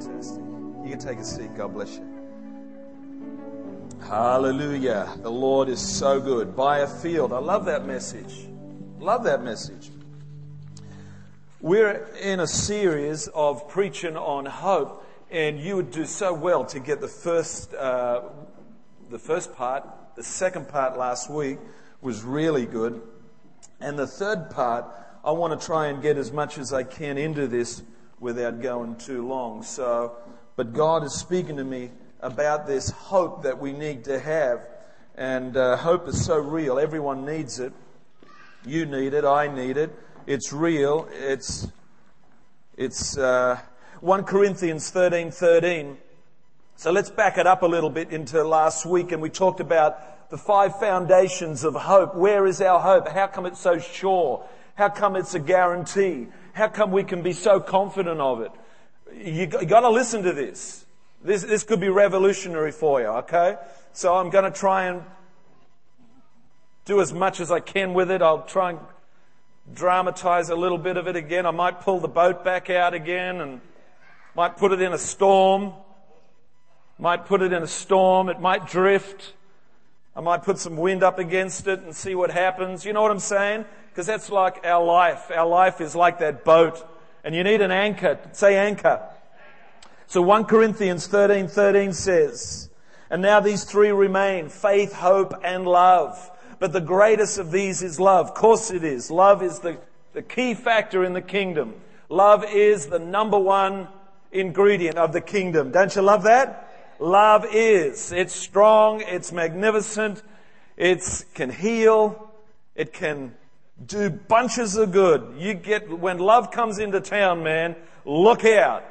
Fantastic. You can take a seat. God bless you. Hallelujah. The Lord is so good. Buy a field. I love that message. Love that message. We're in a series of preaching on hope, and you would do so well to get the first, uh, the first part. The second part last week was really good. And the third part, I want to try and get as much as I can into this without going too long. So, but God is speaking to me about this hope that we need to have. And uh, hope is so real. Everyone needs it. You need it. I need it. It's real. It's, it's uh, 1 Corinthians 13 13. So let's back it up a little bit into last week and we talked about the five foundations of hope. Where is our hope? How come it's so sure? How come it's a guarantee? How come we can be so confident of it? You, you got to listen to this. This, this could be revolutionary for you, okay? So I'm to try and do as much as I can with it. I'll try and dramatize a little bit of it again. I might pull the boat back out again and might put it in a storm. Might put it in a storm. It might drift. I might put some wind up against it and see what happens. You know what I'm saying? Because that's like our life. Our life is like that boat. And you need an anchor. Say anchor. So 1 Corinthians 13, 13 says, and now these three remain, faith, hope, and love. But the greatest of these is love. Of course it is. Love is the, the key factor in the kingdom. Love is the number one ingredient of the kingdom. Don't you love that? Love is. It's strong. It's magnificent. It can heal. It can do bunches of good. You get, when love comes into town, man, look out.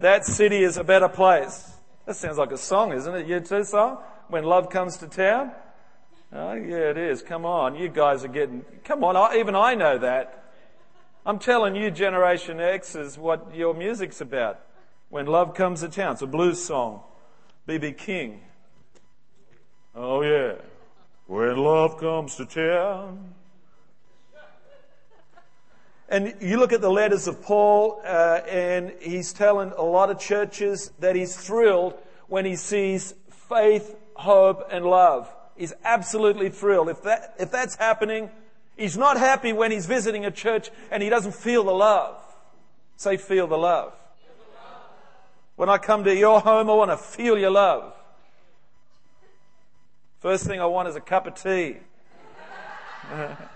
That city is a better place. That sounds like a song, isn't it? U2 song? When love comes to town? Oh, yeah, it is. Come on. You guys are getting, come on. Even I know that. I'm telling you, Generation X is what your music's about. When love comes to town. It's a blues song. B.B. King. Oh, yeah. When love comes to town. And you look at the letters of Paul, uh, and he's telling a lot of churches that he's thrilled when he sees faith, hope, and love. He's absolutely thrilled. If that, if that's happening, he's not happy when he's visiting a church and he doesn't feel the love. Say, feel the love. When I come to your home, I want to feel your love. First thing I want is a cup of tea.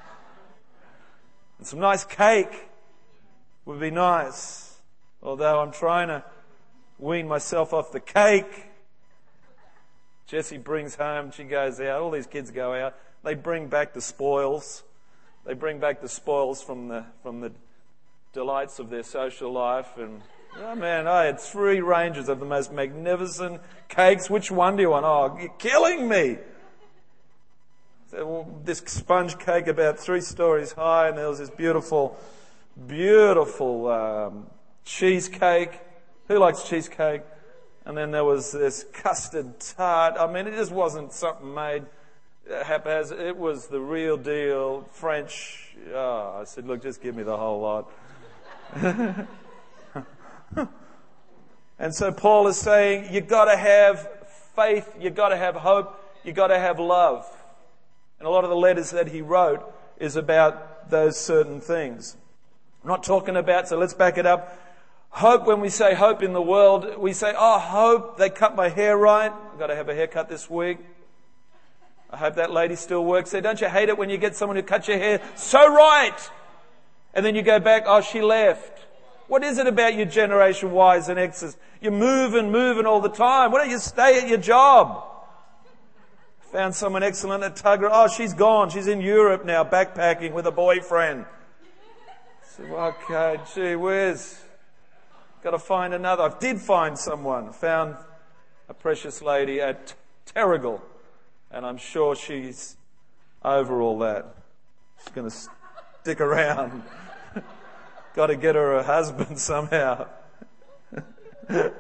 And some nice cake would be nice. Although I'm trying to wean myself off the cake. Jessie brings home, she goes out, all these kids go out, they bring back the spoils. They bring back the spoils from the, from the delights of their social life. And, oh man, I had three ranges of the most magnificent cakes. Which one do you want? Oh, you're killing me this sponge cake about three stories high, and there was this beautiful, beautiful um, cheesecake. Who likes cheesecake? And then there was this custard tart. I mean, it just wasn't something made haphazard. It was the real deal, French. Oh, I said, look, just give me the whole lot. and so Paul is saying, you've got to have faith, you've got to have hope, you've got to have love. And a lot of the letters that he wrote is about those certain things. I'm not talking about, so let's back it up. Hope, when we say hope in the world, we say, oh, hope, they cut my hair right. I've got to have a haircut this week. I hope that lady still works there. Don't you hate it when you get someone who cuts your hair so right? And then you go back, oh, she left. What is it about your generation Ys and X's? You're moving, moving all the time. Why don't you stay at your job? Found someone excellent at Tuggerah. Oh, she's gone. She's in Europe now, backpacking with a boyfriend. Said, okay, gee whiz. Got to find another. I did find someone. Found a precious lady at Terrigal. And I'm sure she's over all that. She's going to stick around. Got to get her a husband somehow.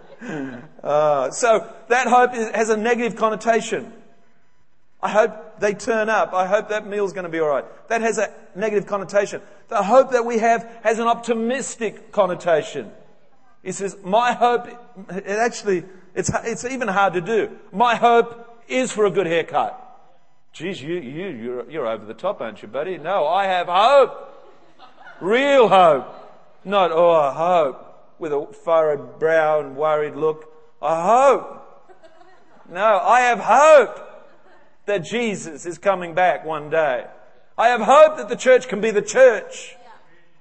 uh, so that hope is, has a negative connotation. I hope they turn up. I hope that meal's going to be alright. That has a negative connotation. The hope that we have has an optimistic connotation. He says, My hope, it actually, it's, it's even hard to do. My hope is for a good haircut. Geez, you, you, you're, you're over the top, aren't you, buddy? No, I have hope. Real hope. Not, oh, hope. With a furrowed brow and worried look. I hope. No, I have hope that Jesus is coming back one day. I have hope that the church can be the church.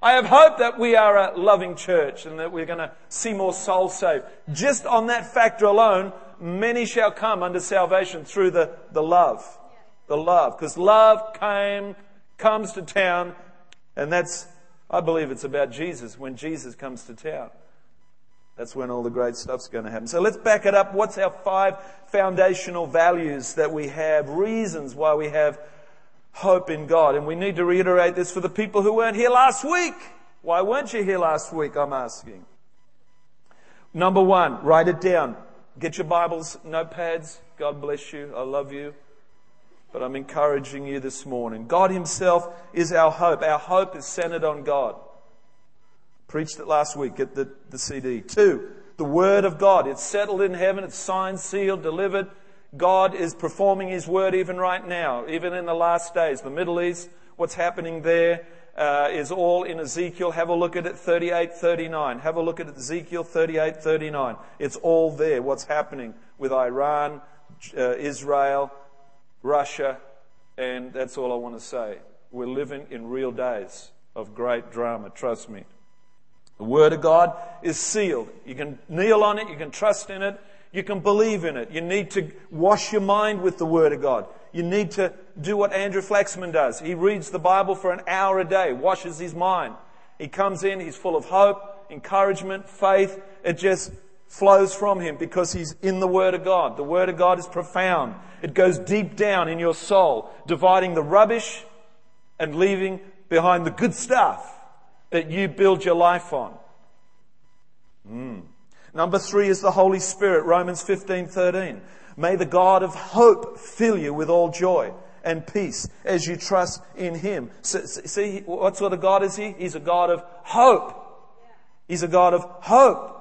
I have hope that we are a loving church and that we're going to see more souls saved. Just on that factor alone, many shall come unto salvation through the, the love. The love. Because love came, comes to town, and that's, I believe it's about Jesus when Jesus comes to town. That's when all the great stuff's going to happen. So let's back it up. What's our five foundational values that we have, reasons why we have hope in God. And we need to reiterate this for the people who weren't here last week. Why weren't you here last week? I'm asking. Number one, write it down. Get your Bibles, notepads. God bless you. I love you. But I'm encouraging you this morning. God Himself is our hope. Our hope is centered on God. Preached it last week. Get the, the CD. Two, the Word of God. It's settled in heaven. It's signed, sealed, delivered. God is performing His word even right now, even in the last days. The Middle East, what's happening there uh, is all in Ezekiel. Have a look at it, 38, 39. Have a look at Ezekiel 38, 39. It's all there, what's happening with Iran, uh, Israel, Russia, and that's all I want to say. We're living in real days of great drama, trust me. The Word of God is sealed. You can kneel on it, you can trust in it, you can believe in it. You need to wash your mind with the Word of God. You need to do what Andrew Flaxman does. He reads the Bible for an hour a day, washes his mind. He comes in, he's full of hope, encouragement, faith. It just flows from him because he's in the Word of God. The Word of God is profound. It goes deep down in your soul, dividing the rubbish and leaving behind the good stuff that you build your life on. Mm. Number three is the Holy Spirit, Romans 15, 13. May the God of hope fill you with all joy and peace as you trust in Him. So, see, what sort of God is He? He's a God of hope. He's a God of hope.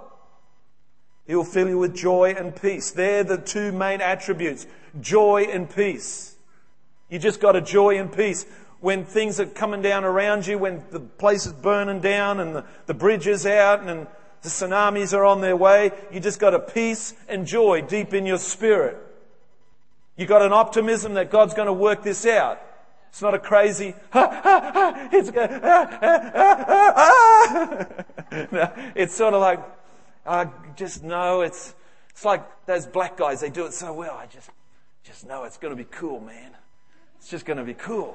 He will fill you with joy and peace. They're the two main attributes. Joy and peace. You just got a joy and peace. When things are coming down around you, when the place is burning down and the, the bridge is out and the tsunamis are on their way. You just got a peace and joy deep in your spirit. You got an optimism that God's going to work this out. It's not a crazy, ha, ha, ha, it's, no, it's sort of like, I just know it's, it's like those black guys, they do it so well. I just, just know it's going to be cool, man. It's just going to be cool.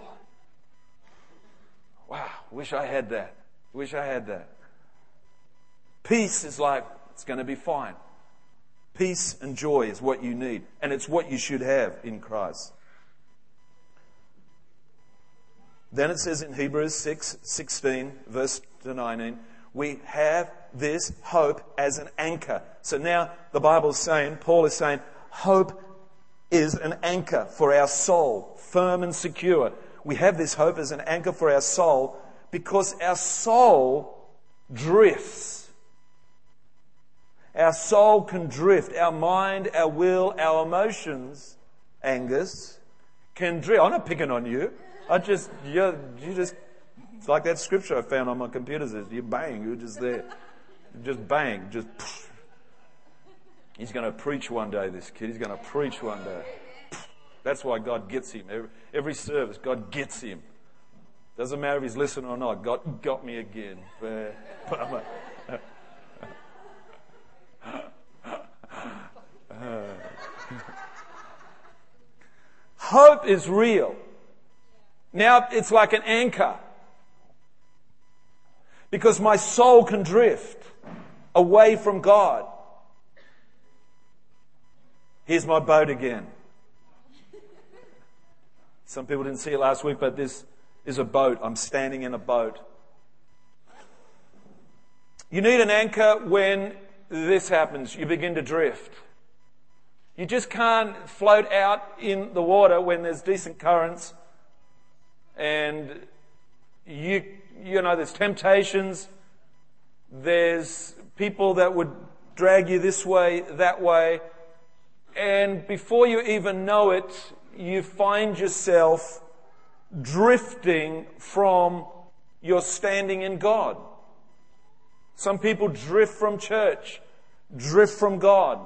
Wow, wish I had that. Wish I had that. Peace is like, it's going to be fine. Peace and joy is what you need, and it's what you should have in Christ. Then it says in Hebrews 6 16, verse 19, we have this hope as an anchor. So now the Bible is saying, Paul is saying, hope is an anchor for our soul, firm and secure. We have this hope as an anchor for our soul because our soul drifts our soul can drift. Our mind, our will, our emotions, Angus, can drift. I'm not picking on you. I just, you just, it's like that scripture I found on my computer says, you bang, you're just there. Just bang, just. He's going to preach one day, this kid. He's going to preach one day. That's why God gets him. Every, every service, God gets him. Doesn't matter if he's listening or not. God got me again. Hope is real. Now it's like an anchor. Because my soul can drift away from God. Here's my boat again. Some people didn't see it last week, but this is a boat. I'm standing in a boat. You need an anchor when this happens. You begin to drift. You just can't float out in the water when there's decent currents and you, you know, there's temptations, there's people that would drag you this way, that way. And before you even know it, you find yourself drifting from your standing in God. Some people drift from church, drift from God.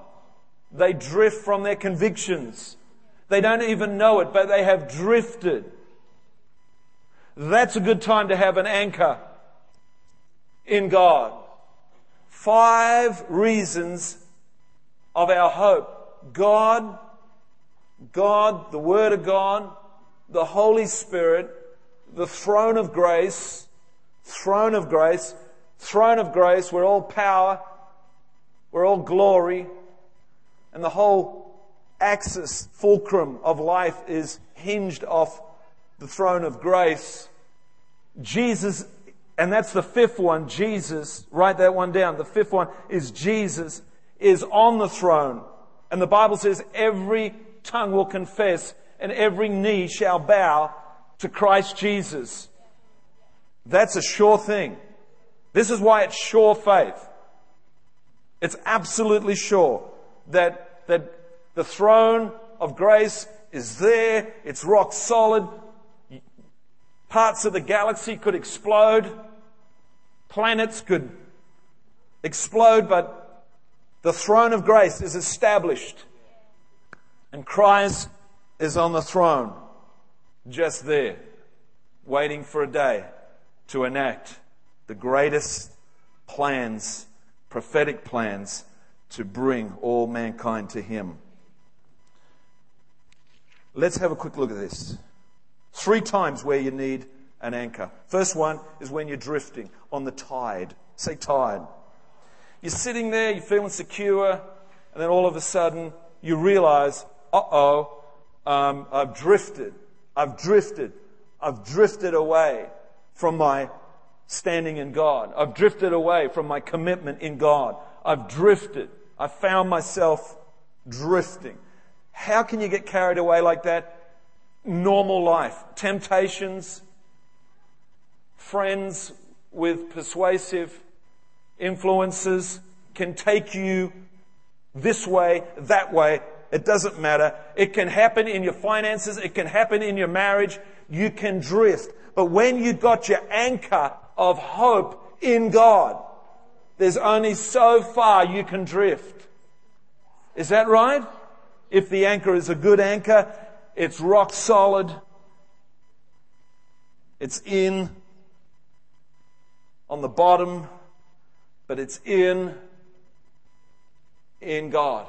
They drift from their convictions. They don't even know it, but they have drifted. That's a good time to have an anchor in God. Five reasons of our hope. God, God, the Word of God, the Holy Spirit, the throne of grace, throne of grace, throne of grace where all power, where all glory, and the whole axis, fulcrum of life is hinged off the throne of grace. Jesus, and that's the fifth one, Jesus, write that one down. The fifth one is Jesus is on the throne. And the Bible says every tongue will confess and every knee shall bow to Christ Jesus. That's a sure thing. This is why it's sure faith. It's absolutely sure that, that the throne of grace is there. It's rock solid. Parts of the galaxy could explode. Planets could explode, but the throne of grace is established. And Christ is on the throne, just there, waiting for a day to enact the greatest plans, prophetic plans, to bring all mankind to Him. Let's have a quick look at this. Three times where you need an anchor. First one is when you're drifting on the tide. Say tide. You're sitting there, you're feeling secure, and then all of a sudden you realize, oh, um, I've drifted. I've drifted. I've drifted away from my standing in God. I've drifted away from my commitment in God. I've drifted. I found myself drifting. How can you get carried away like that? Normal life. Temptations, friends with persuasive influences can take you this way, that way. It doesn't matter. It can happen in your finances. It can happen in your marriage. You can drift. But when you've got your anchor of hope in God. There's only so far you can drift. Is that right? If the anchor is a good anchor, it's rock solid. It's in on the bottom, but it's in in God.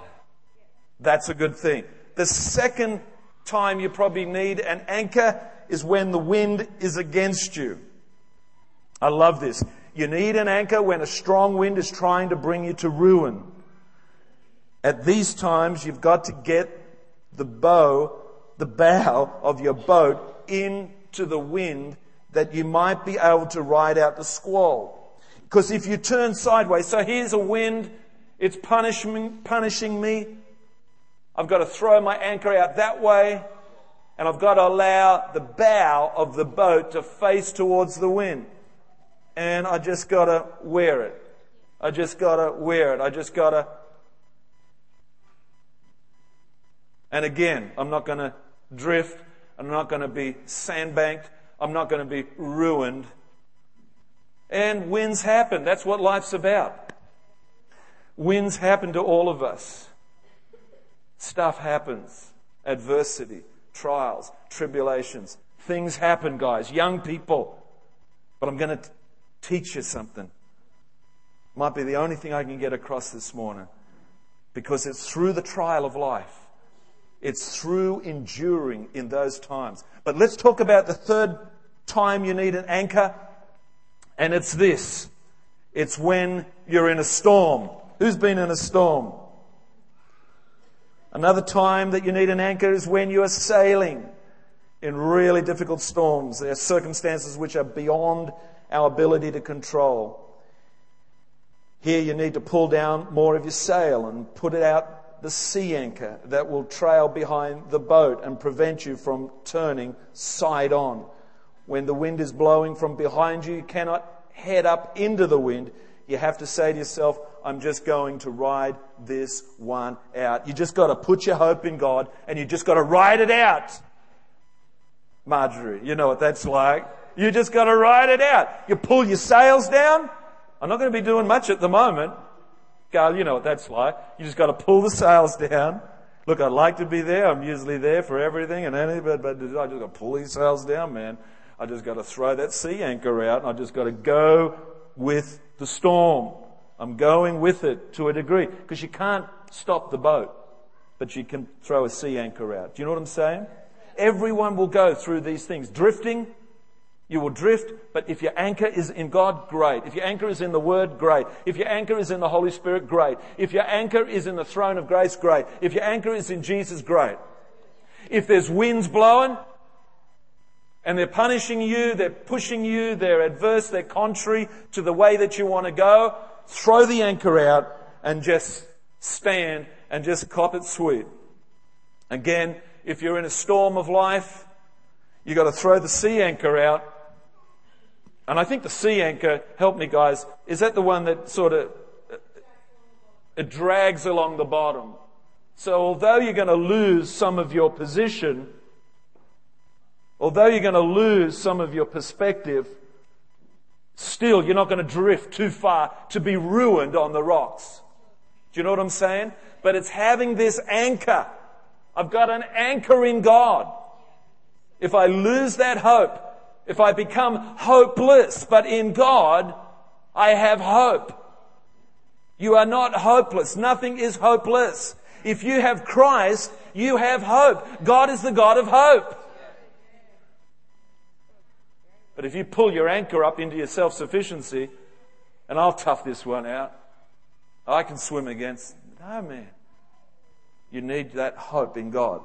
That's a good thing. The second time you probably need an anchor is when the wind is against you. I love this. You need an anchor when a strong wind is trying to bring you to ruin. At these times, you've got to get the bow, the bow of your boat into the wind that you might be able to ride out the squall. Because if you turn sideways, so here's a wind, it's punishing, punishing me. I've got to throw my anchor out that way, and I've got to allow the bow of the boat to face towards the wind and I just gotta wear it. I just gotta wear it. I just gotta. And again, I'm not gonna drift. I'm not gonna be sandbanked. I'm not gonna be ruined. And winds happen. That's what life's about. Winds happen to all of us. Stuff happens. Adversity, trials, tribulations. Things happen, guys. Young people. But I'm going to teach you something. Might be the only thing I can get across this morning. Because it's through the trial of life. It's through enduring in those times. But let's talk about the third time you need an anchor. And it's this. It's when you're in a storm. Who's been in a storm? Another time that you need an anchor is when you are sailing in really difficult storms. There are circumstances which are beyond our ability to control. Here you need to pull down more of your sail and put it out the sea anchor that will trail behind the boat and prevent you from turning side on. When the wind is blowing from behind you, you cannot head up into the wind. You have to say to yourself, I'm just going to ride this one out. You just got to put your hope in God and you just got to ride it out. Marjorie, you know what that's like. You just got to ride it out. You pull your sails down. I'm not going to be doing much at the moment. Carl, you know what that's like. You just got to pull the sails down. Look, I'd like to be there. I'm usually there for everything and anything, but, but I just got to pull these sails down, man. I just got to throw that sea anchor out and I just got to go with the storm. I'm going with it to a degree because you can't stop the boat, but you can throw a sea anchor out. Do you know what I'm saying? Everyone will go through these things. Drifting, you will drift, but if your anchor is in God, great. If your anchor is in the Word, great. If your anchor is in the Holy Spirit, great. If your anchor is in the throne of grace, great. If your anchor is in Jesus, great. If there's winds blowing, and they're punishing you, they're pushing you, they're adverse, they're contrary to the way that you want to go, throw the anchor out and just stand and just cop it sweet. Again, if you're in a storm of life, you've got to throw the sea anchor out. And I think the sea anchor, help me guys, is that the one that sort of, it drags along the bottom. So although you're going to lose some of your position, although you're going to lose some of your perspective, still you're not going to drift too far to be ruined on the rocks. Do you know what I'm saying? But it's having this anchor. I've got an anchor in God. If I lose that hope, if I become hopeless, but in God, I have hope. You are not hopeless. Nothing is hopeless. If you have Christ, you have hope. God is the God of hope. But if you pull your anchor up into your self sufficiency, and I'll tough this one out, I can swim against. No, man. You need that hope in God.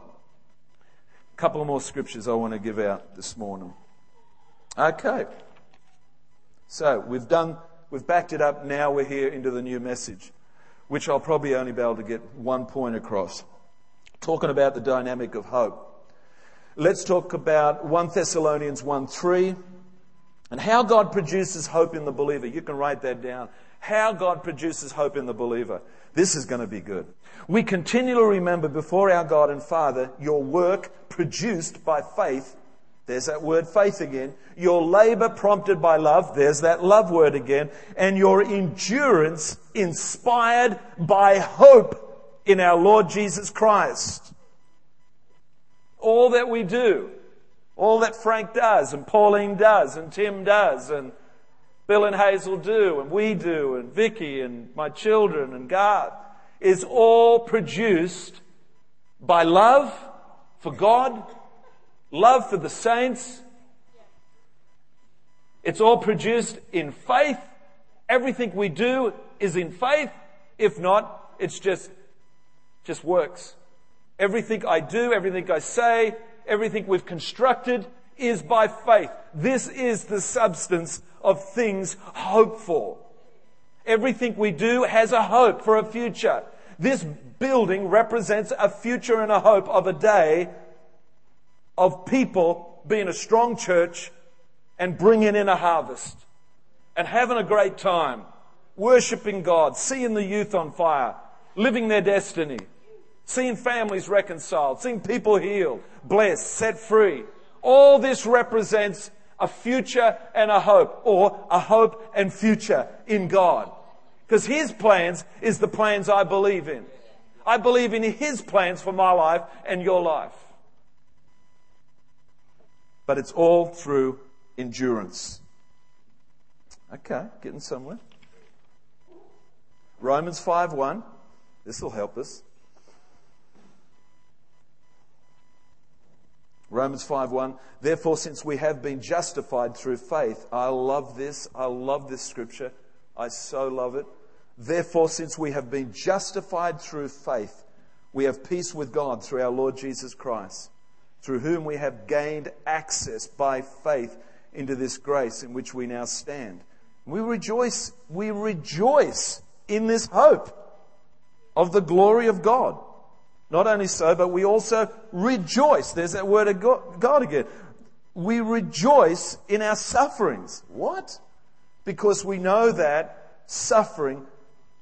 A couple more scriptures I want to give out this morning. Okay. So we've done, we've backed it up. Now we're here into the new message, which I'll probably only be able to get one point across. Talking about the dynamic of hope. Let's talk about 1 Thessalonians 1 3 and how God produces hope in the believer. You can write that down. How God produces hope in the believer. This is going to be good. We continually remember before our God and Father your work produced by faith. There's that word faith again. Your labor prompted by love. There's that love word again. And your endurance inspired by hope in our Lord Jesus Christ. All that we do all that Frank does, and Pauline does, and Tim does, and Bill and Hazel do, and we do, and Vicky, and my children, and God, is all produced by love for God, love for the saints. It's all produced in faith. Everything we do is in faith. If not, it's just, just works. Everything I do, everything I say, everything we've constructed is by faith. This is the substance of things hoped for. Everything we do has a hope for a future. This building represents a future and a hope of a day of people being a strong church and bringing in a harvest and having a great time, worshiping God, seeing the youth on fire, living their destiny, seeing families reconciled, seeing people healed, blessed, set free. All this represents a future and a hope, or a hope and future in God. Because His plans is the plans I believe in. I believe in His plans for my life and your life. But it's all through endurance. Okay, getting somewhere. Romans 5 1. This will help us. Romans 5:1 Therefore since we have been justified through faith I love this I love this scripture I so love it. Therefore since we have been justified through faith we have peace with God through our Lord Jesus Christ through whom we have gained access by faith into this grace in which we now stand. We rejoice we rejoice in this hope of the glory of God not only so, but we also rejoice. There's that word of God again. We rejoice in our sufferings. What? Because we know that suffering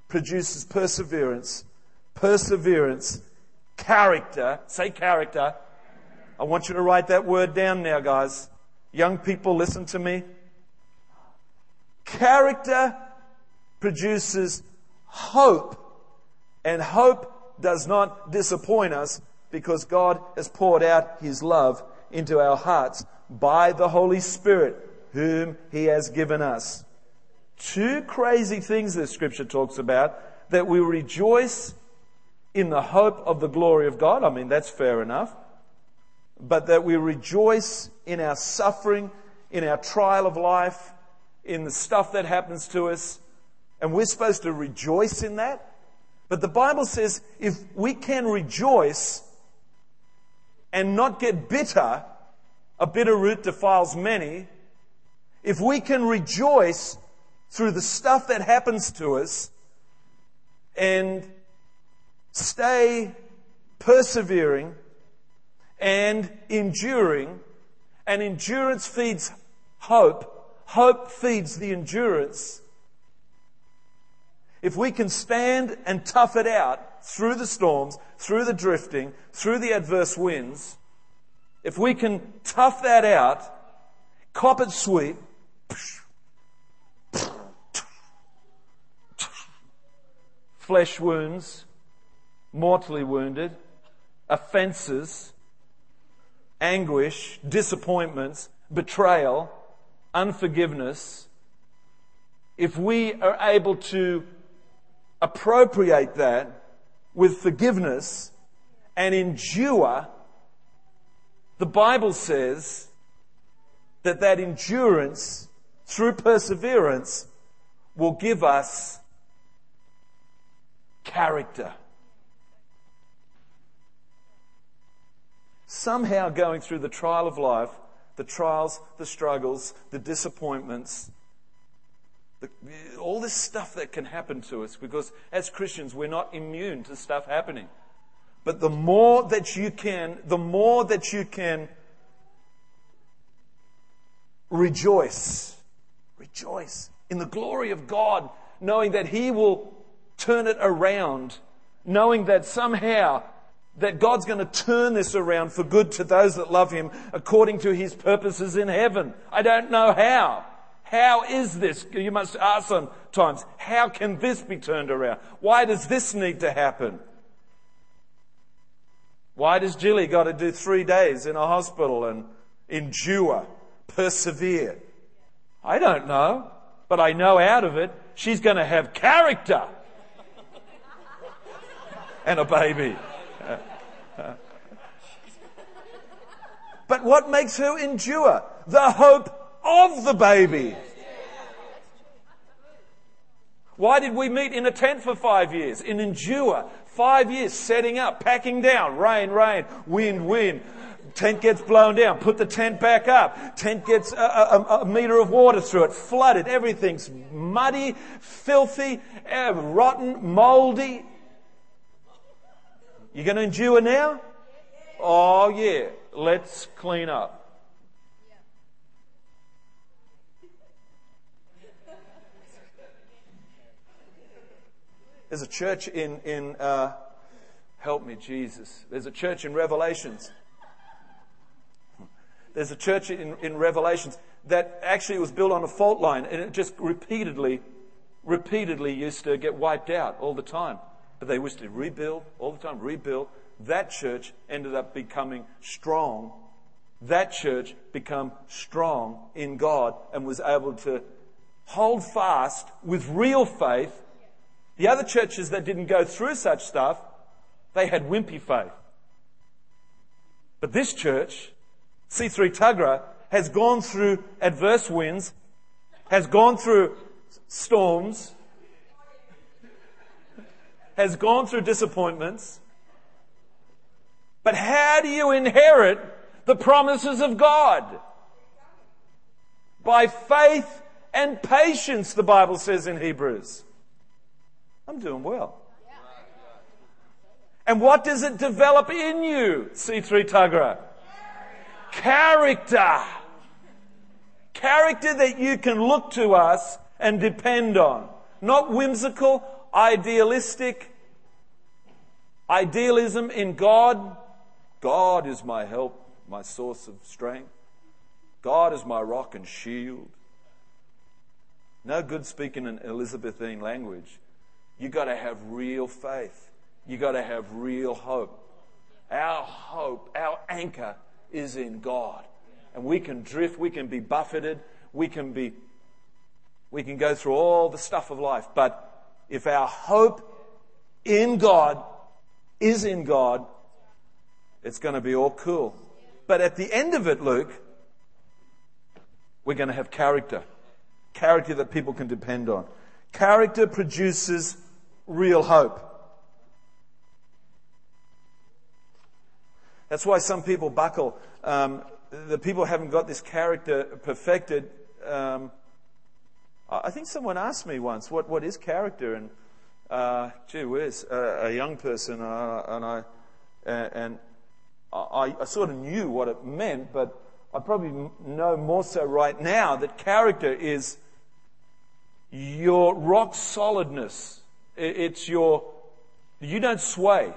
produces perseverance. Perseverance, character. Say character. I want you to write that word down now, guys. Young people, listen to me. Character produces hope, and hope does not disappoint us because God has poured out His love into our hearts by the Holy Spirit, whom He has given us. Two crazy things that Scripture talks about that we rejoice in the hope of the glory of God. I mean, that's fair enough. But that we rejoice in our suffering, in our trial of life, in the stuff that happens to us. And we're supposed to rejoice in that. But the Bible says if we can rejoice and not get bitter, a bitter root defiles many. If we can rejoice through the stuff that happens to us and stay persevering and enduring, and endurance feeds hope, hope feeds the endurance. If we can stand and tough it out through the storms, through the drifting, through the adverse winds, if we can tough that out, cop it sweet, flesh wounds, mortally wounded, offenses, anguish, disappointments, betrayal, unforgiveness, if we are able to appropriate that with forgiveness and endure, the Bible says that that endurance through perseverance will give us character. somehow going through the trial of life, the trials, the struggles, the disappointments, the, all this stuff that can happen to us because as Christians we're not immune to stuff happening. But the more that you can, the more that you can rejoice, rejoice in the glory of God, knowing that He will turn it around, knowing that somehow that God's going to turn this around for good to those that love Him according to His purposes in heaven. I don't know how. How is this? You must ask sometimes, how can this be turned around? Why does this need to happen? Why does Jilly got to do three days in a hospital and endure, persevere? I don't know, but I know out of it, she's going to have character and a baby. but what makes her endure? The hope of the baby. Why did we meet in a tent for five years? In endure. Five years setting up, packing down, rain, rain, wind, wind. Tent gets blown down. Put the tent back up. Tent gets a, a, a meter of water through it. Flooded. Everything's muddy, filthy, uh, rotten, moldy. You going to endure now? Oh, yeah. Let's clean up. There's a church in, in uh, help me, Jesus. There's a church in Revelations. There's a church in, in Revelations that actually was built on a fault line and it just repeatedly, repeatedly used to get wiped out all the time but they wished to rebuild all the time, rebuild. That church ended up becoming strong. That church became strong in God and was able to hold fast with real faith. The other churches that didn't go through such stuff, they had wimpy faith. But this church, C3 Tuggerah, has gone through adverse winds, has gone through storms, has gone through disappointments. But how do you inherit the promises of God? By faith and patience, the Bible says in Hebrews. I'm doing well. And what does it develop in you, C3 Tuggerah? Character. Character that you can look to us and depend on. Not whimsical, idealistic, idealism in God. God is my help, my source of strength. God is my rock and shield. No good speaking in Elizabethan language. You got to have real faith. You've got to have real hope. Our hope, our anchor is in God. And we can drift, we can be buffeted, we can be we can go through all the stuff of life, but if our hope in God is in God, it's going to be all cool. But at the end of it, Luke, we're going to have character. Character that people can depend on. Character produces real hope. That's why some people buckle. Um, the people haven't got this character perfected. Um, I think someone asked me once, what, what is character? And, uh, gee whiz, a young person, uh, and I, and I, I sort of knew what it meant, but I probably know more so right now that character is your rock solidness. It's your, you don't sway.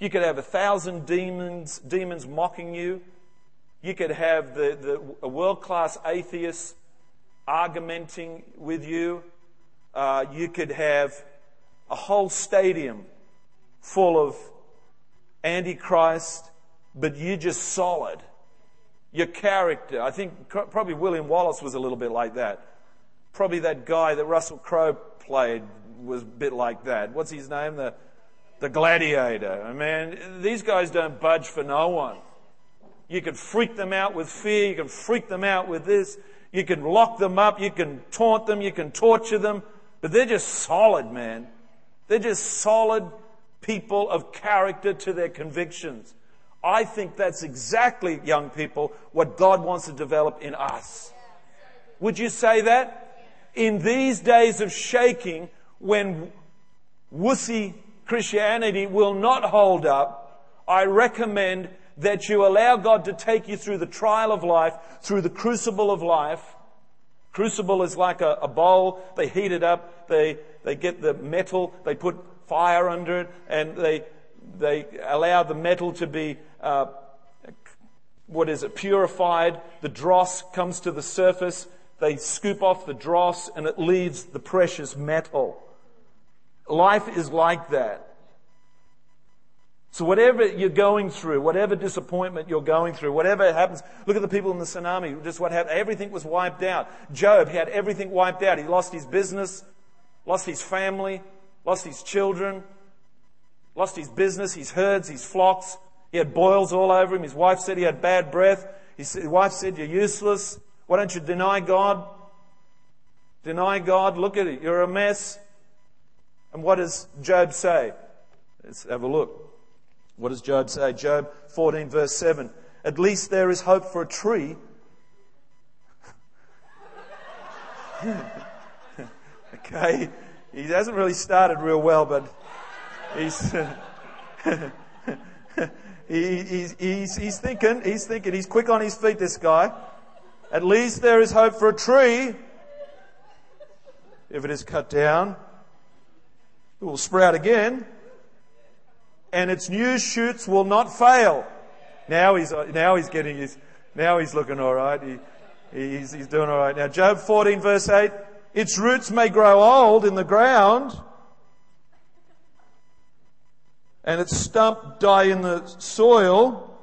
You could have a thousand demons, demons mocking you. You could have the, the, a world class atheist argumenting with you. Uh, you could have a whole stadium full of antichrist, but you're just solid. Your character. I think probably William Wallace was a little bit like that. Probably that guy that Russell Crowe played was a bit like that. What's his name? The, the gladiator. I mean, these guys don't budge for no one. You can freak them out with fear. You can freak them out with this. You can lock them up. You can taunt them. You can torture them. But they're just solid, man. They're just solid people of character to their convictions. I think that's exactly, young people, what God wants to develop in us. Would you say that? In these days of shaking, when wussy Christianity will not hold up, I recommend that you allow God to take you through the trial of life, through the crucible of life. Crucible is like a, a bowl. They heat it up. They, they get the metal. They put fire under it and they, they allow the metal to be, uh, what is it, purified. The dross comes to the surface. They scoop off the dross and it leaves the precious metal. Life is like that. So whatever you're going through, whatever disappointment you're going through, whatever happens, look at the people in the tsunami, just what happened. Everything was wiped out. Job had everything wiped out. He lost his business, lost his family, lost his children, lost his business, his herds, his flocks. He had boils all over him. His wife said he had bad breath. His wife said, you're useless. Why don't you deny God? Deny God. Look at it. You're a mess. And what does Job say? Let's have a look. What does Job say? Job 14 verse 7. At least there is hope for a tree. okay. He hasn't really started real well, but he's, he, he's, he's, he's thinking, he's thinking, he's quick on his feet, this guy. At least there is hope for a tree. If it is cut down, it will sprout again, and its new shoots will not fail. Now he's, uh, now he's getting his, now he's looking alright. He, he's, he's doing alright. Now Job 14 verse 8, its roots may grow old in the ground, and its stump die in the soil,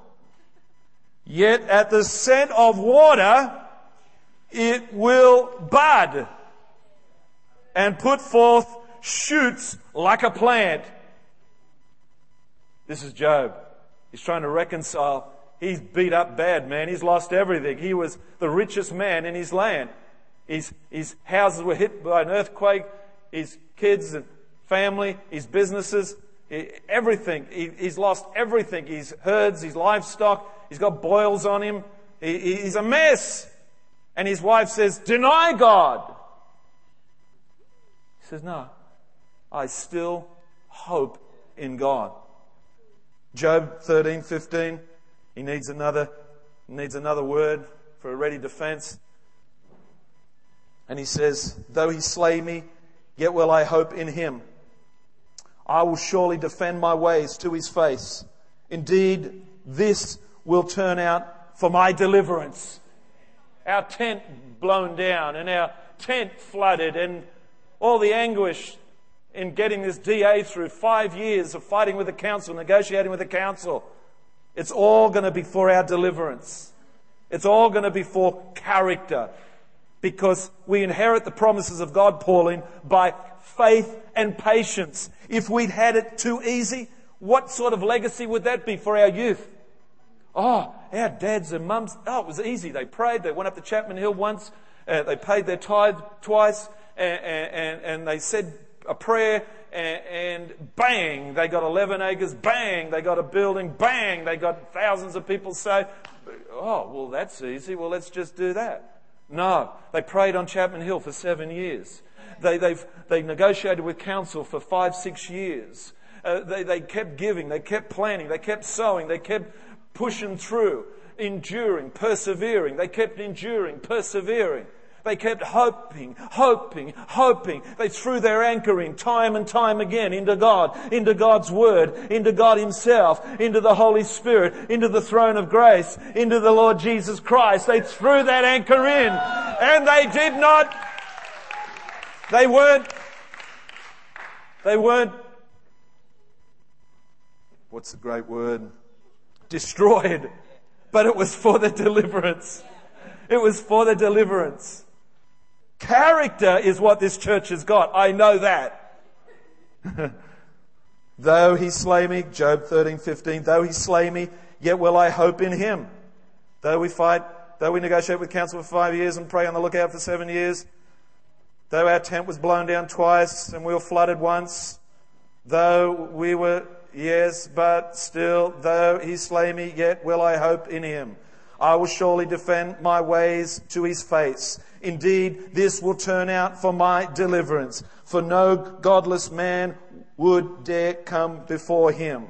yet at the scent of water, it will bud and put forth shoots like a plant. This is Job. He's trying to reconcile. He's beat up bad, man. He's lost everything. He was the richest man in his land. His, his houses were hit by an earthquake. His kids and family, his businesses, everything. He, he's lost everything. His herds, his livestock. He's got boils on him. He, he's a mess. And his wife says, deny God. He says, no, I still hope in God. Job 13, 15, he needs another, needs another word for a ready defense. And he says, though he slay me, yet will I hope in him. I will surely defend my ways to his face. Indeed, this will turn out for my deliverance. Our tent blown down and our tent flooded and all the anguish in getting this DA through five years of fighting with the council, negotiating with the council. It's all going to be for our deliverance. It's all going to be for character because we inherit the promises of God, Pauline, by faith and patience. If we'd had it too easy, what sort of legacy would that be for our youth? Oh, our dads and mums, oh, it was easy. They prayed, they went up to Chapman Hill once, uh, they paid their tithe twice, and, and, and they said a prayer, and, and, bang, they got 11 acres, bang, they got a building, bang, they got thousands of people saved. Oh, well, that's easy. Well, let's just do that. No, they prayed on Chapman Hill for seven years. They, they've, they negotiated with council for five, six years. Uh, they, they kept giving, they kept planning, they kept sowing, they kept pushing through, enduring, persevering. They kept enduring, persevering. They kept hoping, hoping, hoping. They threw their anchor in time and time again into God, into God's Word, into God Himself, into the Holy Spirit, into the throne of grace, into the Lord Jesus Christ. They threw that anchor in and they did not, they weren't, they weren't, what's the great word? Destroyed. But it was for the deliverance. It was for the deliverance. Character is what this church has got. I know that. though he slay me, Job 13, 15, though he slay me, yet will I hope in him. Though we fight, though we negotiate with council for five years and pray on the lookout for seven years, though our tent was blown down twice and we were flooded once, though we were, yes, but still, though he slay me, yet will I hope in him. I will surely defend my ways to his face. Indeed, this will turn out for my deliverance, for no godless man would dare come before him.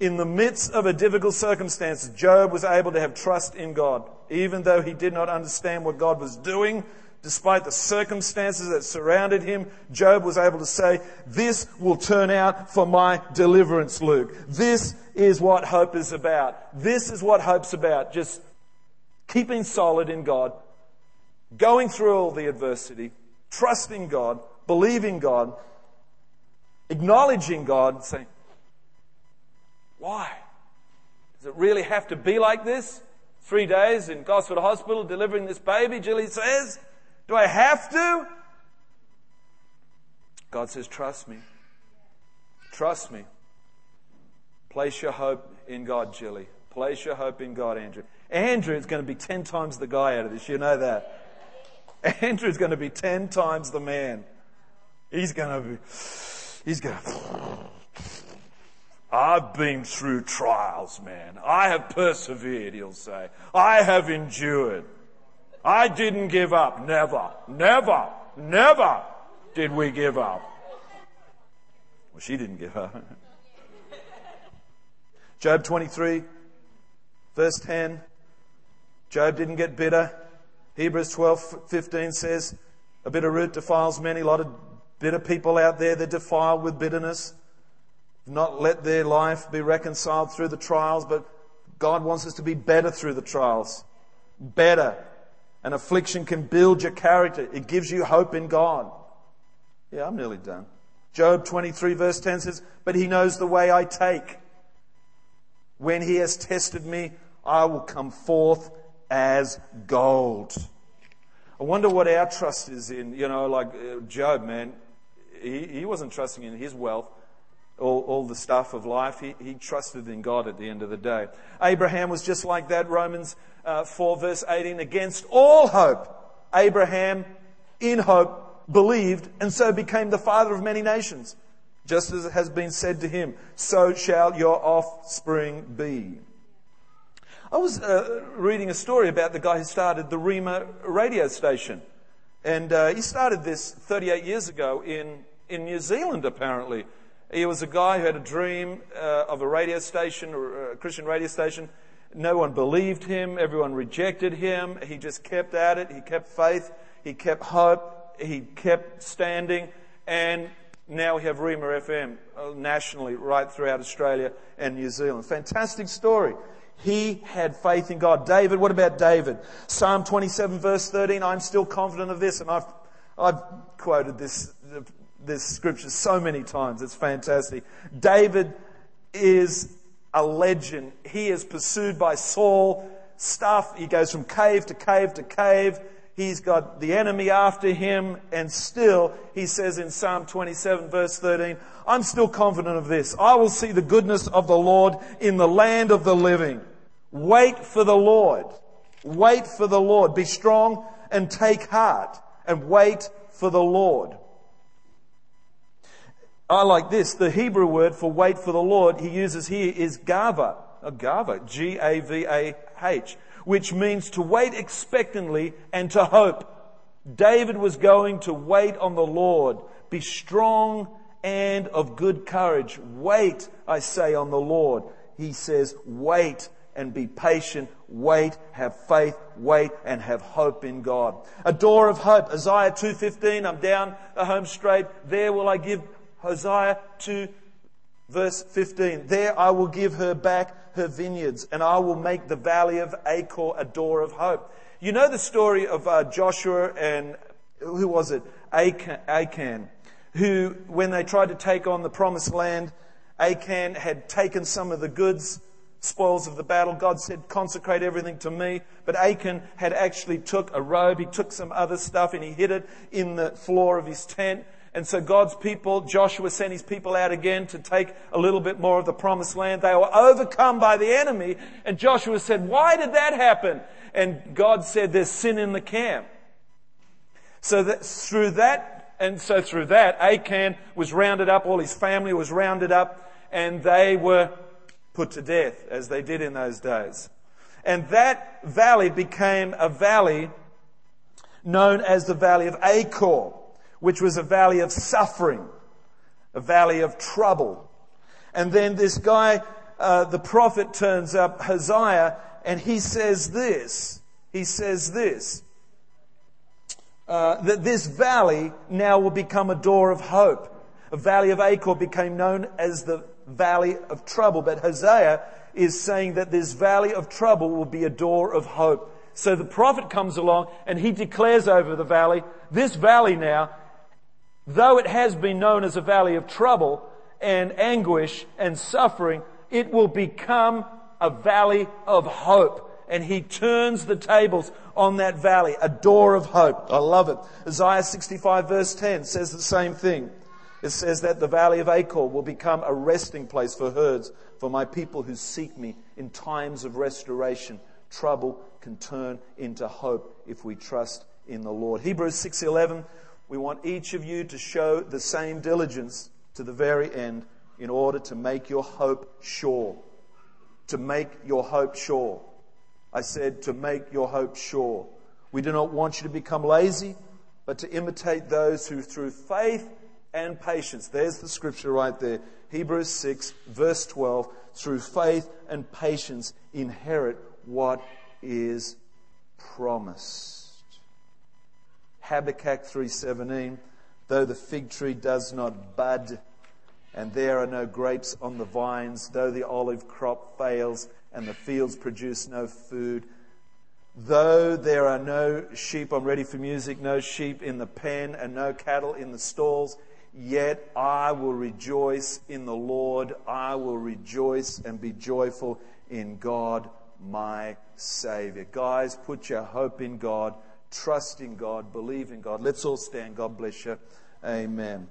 In the midst of a difficult circumstance, Job was able to have trust in God. Even though he did not understand what God was doing, despite the circumstances that surrounded him, Job was able to say, This will turn out for my deliverance, Luke. This is what hope is about. This is what hope's about. Just keeping solid in God, going through all the adversity, trusting God, believing God, acknowledging God, saying, Why? Does it really have to be like this? Three days in Gosford Hospital delivering this baby, Julie says. Do I have to? God says, Trust me. Trust me. Place your hope in God, Jilly. Place your hope in God, Andrew. Andrew is going to be 10 times the guy out of this. You know that. Andrew is going to be 10 times the man. He's going to be, he's going to, I've been through trials, man. I have persevered, he'll say. I have endured. I didn't give up. Never, never, never did we give up. Well, she didn't give up. Job 23, verse 10. Job didn't get bitter. Hebrews 12, 15 says, a bitter root defiles many. A lot of bitter people out there, they're defiled with bitterness. Not let their life be reconciled through the trials, but God wants us to be better through the trials. Better. An affliction can build your character. It gives you hope in God. Yeah, I'm nearly done. Job 23 verse 10 says, But he knows the way I take. When he has tested me, I will come forth as gold. I wonder what our trust is in. You know, like uh, Job, man, he, he wasn't trusting in his wealth, all, all the stuff of life. He, he trusted in God at the end of the day. Abraham was just like that. Romans uh, 4, verse 18. Against all hope, Abraham, in hope, believed and so became the father of many nations. Just as it has been said to him, so shall your offspring be. I was uh, reading a story about the guy who started the Rhema radio station. And uh, he started this 38 years ago in, in New Zealand, apparently. He was a guy who had a dream uh, of a radio station, a Christian radio station. No one believed him. Everyone rejected him. He just kept at it. He kept faith. He kept hope. he kept standing, and now we have Rhema FM uh, nationally, right throughout Australia and New Zealand. Fantastic story. He had faith in God. David, what about David? Psalm 27 verse 13, I'm still confident of this, and I've, I've quoted this, this scripture so many times. It's fantastic. David is a legend. He is pursued by Saul. Stuff. He goes from cave to cave to cave. He's got the enemy after him, and still, he says in Psalm 27, verse 13, I'm still confident of this. I will see the goodness of the Lord in the land of the living. Wait for the Lord. Wait for the Lord. Be strong and take heart and wait for the Lord. I like this. The Hebrew word for wait for the Lord he uses here is gava. A gava. G-A-V-A-H which means to wait expectantly and to hope. David was going to wait on the Lord. Be strong and of good courage. Wait, I say, on the Lord. He says, wait and be patient. Wait, have faith, wait and have hope in God. A door of hope. Isaiah 2.15, I'm down the home straight. There will I give Hosea 2 verse 15. There I will give her back her vineyards, and I will make the valley of Achor a door of hope. You know the story of uh, Joshua and who was it? Achan, Achan, who, when they tried to take on the promised land, Achan had taken some of the goods, spoils of the battle. God said, consecrate everything to me. But Achan had actually took a robe, he took some other stuff and he hid it in the floor of his tent. And so God's people, Joshua sent his people out again to take a little bit more of the promised land. They were overcome by the enemy. And Joshua said, why did that happen? And God said, there's sin in the camp. So that through that, and so through that, Achan was rounded up, all his family was rounded up, and they were put to death, as they did in those days. And that valley became a valley known as the Valley of Achor which was a valley of suffering, a valley of trouble. And then this guy, uh, the prophet turns up, Hosea, and he says this. He says this. Uh, that this valley now will become a door of hope. A valley of Achor became known as the valley of trouble, but Hosea is saying that this valley of trouble will be a door of hope. So the prophet comes along and he declares over the valley, this valley now Though it has been known as a valley of trouble and anguish and suffering, it will become a valley of hope. And he turns the tables on that valley, a door of hope. I love it. Isaiah 65 verse 10 says the same thing. It says that the valley of Achor will become a resting place for herds, for my people who seek me in times of restoration. Trouble can turn into hope if we trust in the Lord. Hebrews 6:11 we want each of you to show the same diligence to the very end in order to make your hope sure. To make your hope sure. I said to make your hope sure. We do not want you to become lazy, but to imitate those who through faith and patience, there's the scripture right there, Hebrews 6 verse 12, through faith and patience inherit what is promised. Habakkuk 3:17, though the fig tree does not bud and there are no grapes on the vines, though the olive crop fails and the fields produce no food, though there are no sheep, I'm ready for music, no sheep in the pen and no cattle in the stalls, yet I will rejoice in the Lord. I will rejoice and be joyful in God, my Savior. Guys, put your hope in God. Trust in God, believe in God. Let's all stand. God bless you. Amen.